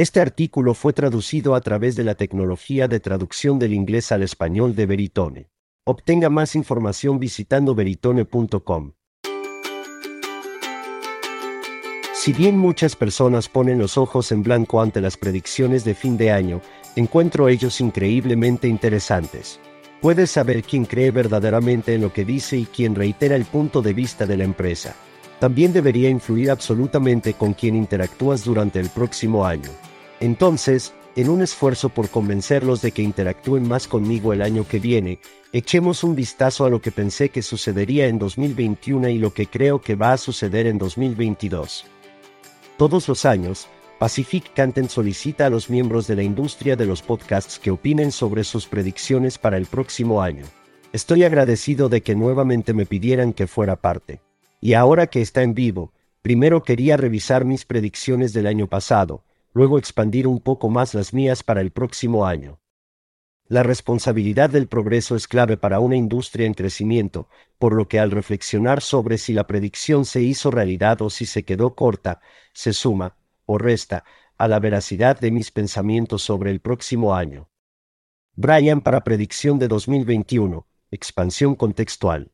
Este artículo fue traducido a través de la tecnología de traducción del inglés al español de Veritone. Obtenga más información visitando veritone.com. Si bien muchas personas ponen los ojos en blanco ante las predicciones de fin de año, encuentro ellos increíblemente interesantes. Puedes saber quién cree verdaderamente en lo que dice y quién reitera el punto de vista de la empresa. También debería influir absolutamente con quien interactúas durante el próximo año. Entonces, en un esfuerzo por convencerlos de que interactúen más conmigo el año que viene, echemos un vistazo a lo que pensé que sucedería en 2021 y lo que creo que va a suceder en 2022. Todos los años, Pacific Canten solicita a los miembros de la industria de los podcasts que opinen sobre sus predicciones para el próximo año. Estoy agradecido de que nuevamente me pidieran que fuera parte. Y ahora que está en vivo, primero quería revisar mis predicciones del año pasado, luego expandir un poco más las mías para el próximo año. La responsabilidad del progreso es clave para una industria en crecimiento, por lo que al reflexionar sobre si la predicción se hizo realidad o si se quedó corta, se suma, o resta, a la veracidad de mis pensamientos sobre el próximo año. Brian para predicción de 2021, expansión contextual.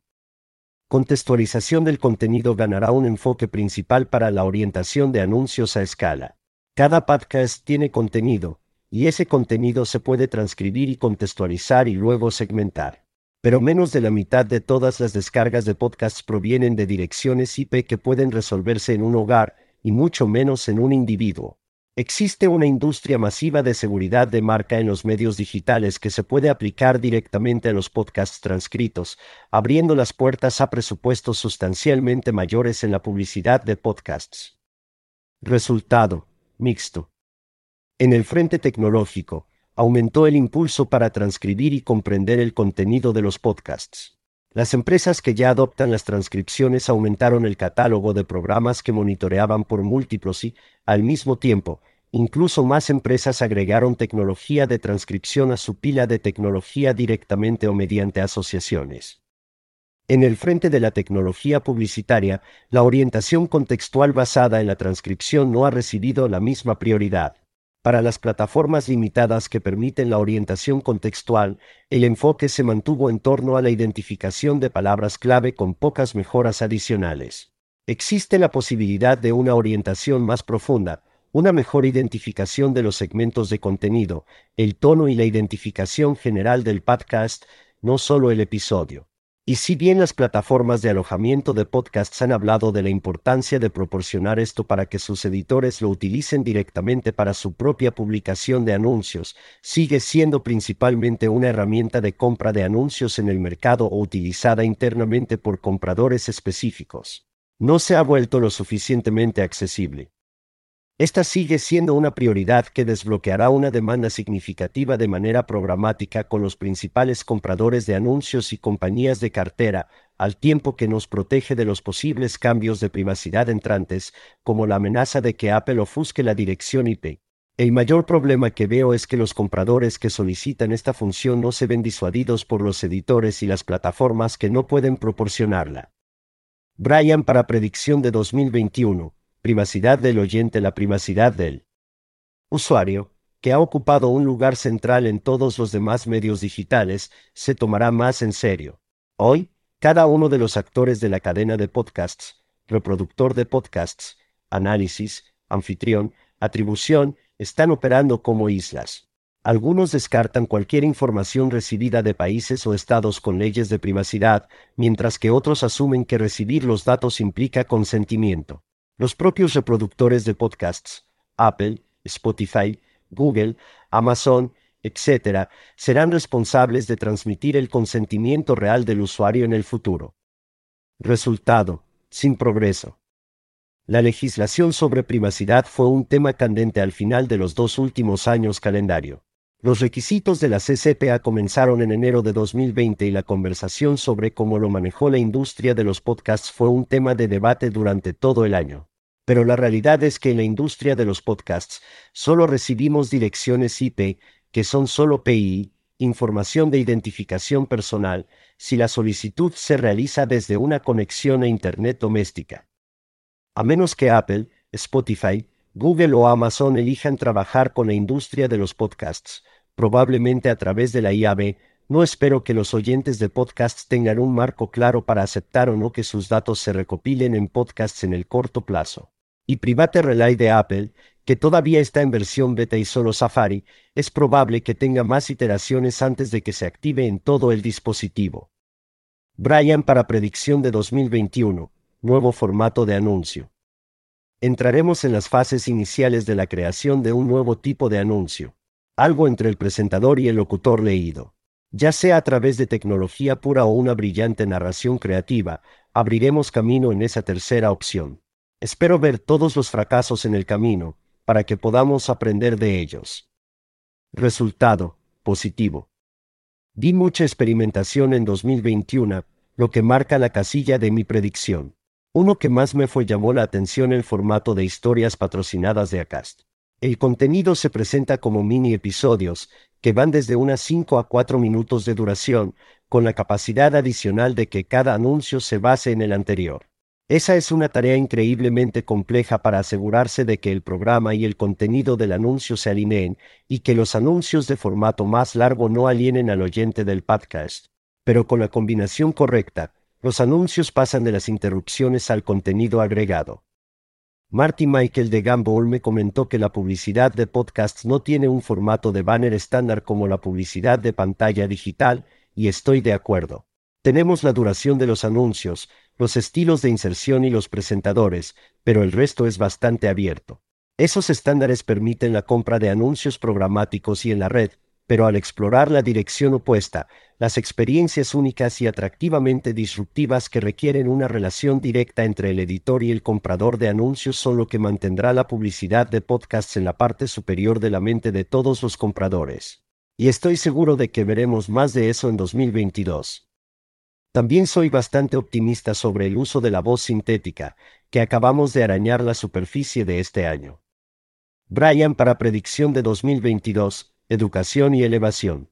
Contextualización del contenido ganará un enfoque principal para la orientación de anuncios a escala. Cada podcast tiene contenido, y ese contenido se puede transcribir y contextualizar y luego segmentar. Pero menos de la mitad de todas las descargas de podcasts provienen de direcciones IP que pueden resolverse en un hogar, y mucho menos en un individuo. Existe una industria masiva de seguridad de marca en los medios digitales que se puede aplicar directamente a los podcasts transcritos, abriendo las puertas a presupuestos sustancialmente mayores en la publicidad de podcasts. Resultado, mixto. En el frente tecnológico, aumentó el impulso para transcribir y comprender el contenido de los podcasts. Las empresas que ya adoptan las transcripciones aumentaron el catálogo de programas que monitoreaban por múltiplos y, al mismo tiempo, incluso más empresas agregaron tecnología de transcripción a su pila de tecnología directamente o mediante asociaciones. En el frente de la tecnología publicitaria, la orientación contextual basada en la transcripción no ha recibido la misma prioridad. Para las plataformas limitadas que permiten la orientación contextual, el enfoque se mantuvo en torno a la identificación de palabras clave con pocas mejoras adicionales. Existe la posibilidad de una orientación más profunda, una mejor identificación de los segmentos de contenido, el tono y la identificación general del podcast, no solo el episodio. Y si bien las plataformas de alojamiento de podcasts han hablado de la importancia de proporcionar esto para que sus editores lo utilicen directamente para su propia publicación de anuncios, sigue siendo principalmente una herramienta de compra de anuncios en el mercado o utilizada internamente por compradores específicos. No se ha vuelto lo suficientemente accesible. Esta sigue siendo una prioridad que desbloqueará una demanda significativa de manera programática con los principales compradores de anuncios y compañías de cartera, al tiempo que nos protege de los posibles cambios de privacidad entrantes, como la amenaza de que Apple ofusque la dirección IP. El mayor problema que veo es que los compradores que solicitan esta función no se ven disuadidos por los editores y las plataformas que no pueden proporcionarla. Brian para predicción de 2021 privacidad del oyente, la privacidad del usuario, que ha ocupado un lugar central en todos los demás medios digitales, se tomará más en serio. Hoy, cada uno de los actores de la cadena de podcasts, reproductor de podcasts, análisis, anfitrión, atribución, están operando como islas. Algunos descartan cualquier información recibida de países o estados con leyes de privacidad, mientras que otros asumen que recibir los datos implica consentimiento. Los propios reproductores de podcasts, Apple, Spotify, Google, Amazon, etc., serán responsables de transmitir el consentimiento real del usuario en el futuro. Resultado, sin progreso. La legislación sobre privacidad fue un tema candente al final de los dos últimos años calendario. Los requisitos de la CCPA comenzaron en enero de 2020 y la conversación sobre cómo lo manejó la industria de los podcasts fue un tema de debate durante todo el año. Pero la realidad es que en la industria de los podcasts solo recibimos direcciones IP, que son solo PI, información de identificación personal, si la solicitud se realiza desde una conexión a Internet doméstica. A menos que Apple, Spotify, Google o Amazon elijan trabajar con la industria de los podcasts, probablemente a través de la IAB, no espero que los oyentes de podcasts tengan un marco claro para aceptar o no que sus datos se recopilen en podcasts en el corto plazo. Y Private Relay de Apple, que todavía está en versión beta y solo Safari, es probable que tenga más iteraciones antes de que se active en todo el dispositivo. Brian para predicción de 2021, nuevo formato de anuncio. Entraremos en las fases iniciales de la creación de un nuevo tipo de anuncio, algo entre el presentador y el locutor leído. Ya sea a través de tecnología pura o una brillante narración creativa, abriremos camino en esa tercera opción. Espero ver todos los fracasos en el camino, para que podamos aprender de ellos. Resultado, positivo. Di mucha experimentación en 2021, lo que marca la casilla de mi predicción. Uno que más me fue llamó la atención el formato de historias patrocinadas de Acast. El contenido se presenta como mini episodios, que van desde unas 5 a 4 minutos de duración, con la capacidad adicional de que cada anuncio se base en el anterior. Esa es una tarea increíblemente compleja para asegurarse de que el programa y el contenido del anuncio se alineen y que los anuncios de formato más largo no alienen al oyente del podcast. Pero con la combinación correcta, los anuncios pasan de las interrupciones al contenido agregado. Marty Michael de Gamble me comentó que la publicidad de podcasts no tiene un formato de banner estándar como la publicidad de pantalla digital, y estoy de acuerdo. Tenemos la duración de los anuncios, los estilos de inserción y los presentadores, pero el resto es bastante abierto. Esos estándares permiten la compra de anuncios programáticos y en la red, pero al explorar la dirección opuesta, las experiencias únicas y atractivamente disruptivas que requieren una relación directa entre el editor y el comprador de anuncios son lo que mantendrá la publicidad de podcasts en la parte superior de la mente de todos los compradores. Y estoy seguro de que veremos más de eso en 2022. También soy bastante optimista sobre el uso de la voz sintética, que acabamos de arañar la superficie de este año. Brian para predicción de 2022, educación y elevación.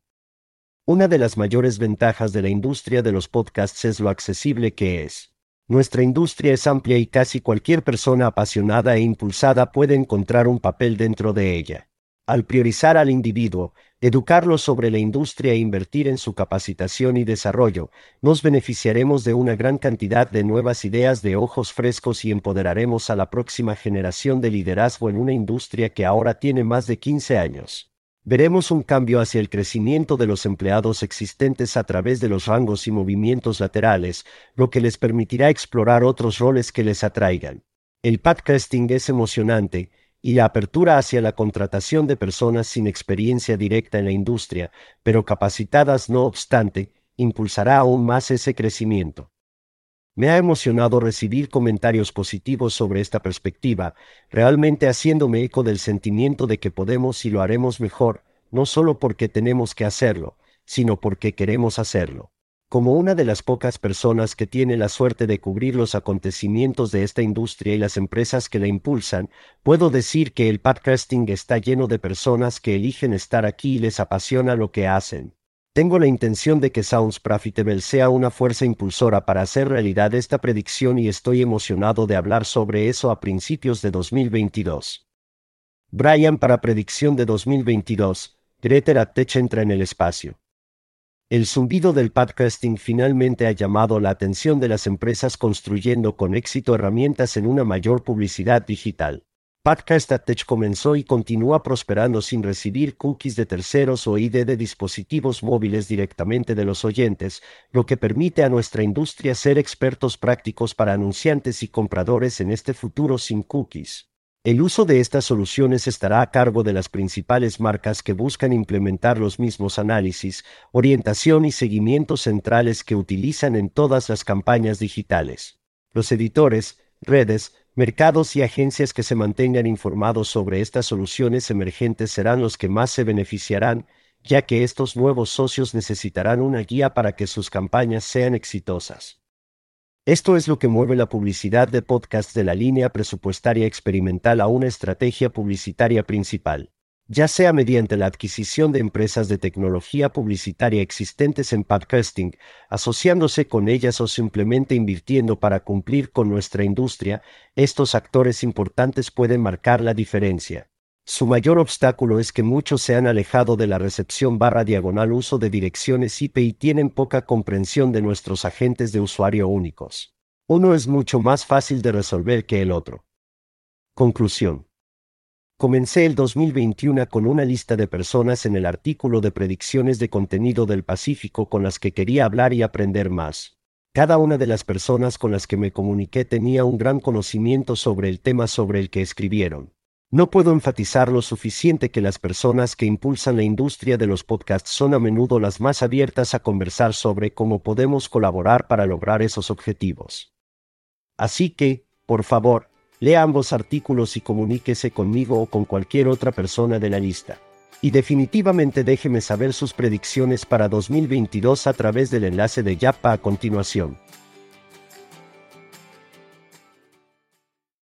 Una de las mayores ventajas de la industria de los podcasts es lo accesible que es. Nuestra industria es amplia y casi cualquier persona apasionada e impulsada puede encontrar un papel dentro de ella. Al priorizar al individuo, educarlo sobre la industria e invertir en su capacitación y desarrollo, nos beneficiaremos de una gran cantidad de nuevas ideas de ojos frescos y empoderaremos a la próxima generación de liderazgo en una industria que ahora tiene más de 15 años veremos un cambio hacia el crecimiento de los empleados existentes a través de los rangos y movimientos laterales, lo que les permitirá explorar otros roles que les atraigan. El podcasting es emocionante, y la apertura hacia la contratación de personas sin experiencia directa en la industria, pero capacitadas no obstante, impulsará aún más ese crecimiento. Me ha emocionado recibir comentarios positivos sobre esta perspectiva, realmente haciéndome eco del sentimiento de que podemos y lo haremos mejor, no solo porque tenemos que hacerlo, sino porque queremos hacerlo. Como una de las pocas personas que tiene la suerte de cubrir los acontecimientos de esta industria y las empresas que la impulsan, puedo decir que el podcasting está lleno de personas que eligen estar aquí y les apasiona lo que hacen. Tengo la intención de que Sounds Profitable sea una fuerza impulsora para hacer realidad esta predicción y estoy emocionado de hablar sobre eso a principios de 2022. Brian para predicción de 2022, Greter Attech entra en el espacio. El zumbido del podcasting finalmente ha llamado la atención de las empresas construyendo con éxito herramientas en una mayor publicidad digital. Attach comenzó y continúa prosperando sin recibir cookies de terceros o ID de dispositivos móviles directamente de los oyentes, lo que permite a nuestra industria ser expertos prácticos para anunciantes y compradores en este futuro sin cookies. El uso de estas soluciones estará a cargo de las principales marcas que buscan implementar los mismos análisis, orientación y seguimientos centrales que utilizan en todas las campañas digitales. Los editores, redes, Mercados y agencias que se mantengan informados sobre estas soluciones emergentes serán los que más se beneficiarán, ya que estos nuevos socios necesitarán una guía para que sus campañas sean exitosas. Esto es lo que mueve la publicidad de podcast de la línea presupuestaria experimental a una estrategia publicitaria principal. Ya sea mediante la adquisición de empresas de tecnología publicitaria existentes en podcasting, asociándose con ellas o simplemente invirtiendo para cumplir con nuestra industria, estos actores importantes pueden marcar la diferencia. Su mayor obstáculo es que muchos se han alejado de la recepción barra diagonal uso de direcciones IP y tienen poca comprensión de nuestros agentes de usuario únicos. Uno es mucho más fácil de resolver que el otro. Conclusión. Comencé el 2021 con una lista de personas en el artículo de predicciones de contenido del Pacífico con las que quería hablar y aprender más. Cada una de las personas con las que me comuniqué tenía un gran conocimiento sobre el tema sobre el que escribieron. No puedo enfatizar lo suficiente que las personas que impulsan la industria de los podcasts son a menudo las más abiertas a conversar sobre cómo podemos colaborar para lograr esos objetivos. Así que, por favor, lea ambos artículos y comuníquese conmigo o con cualquier otra persona de la lista. Y definitivamente déjeme saber sus predicciones para 2022 a través del enlace de Yapa a continuación.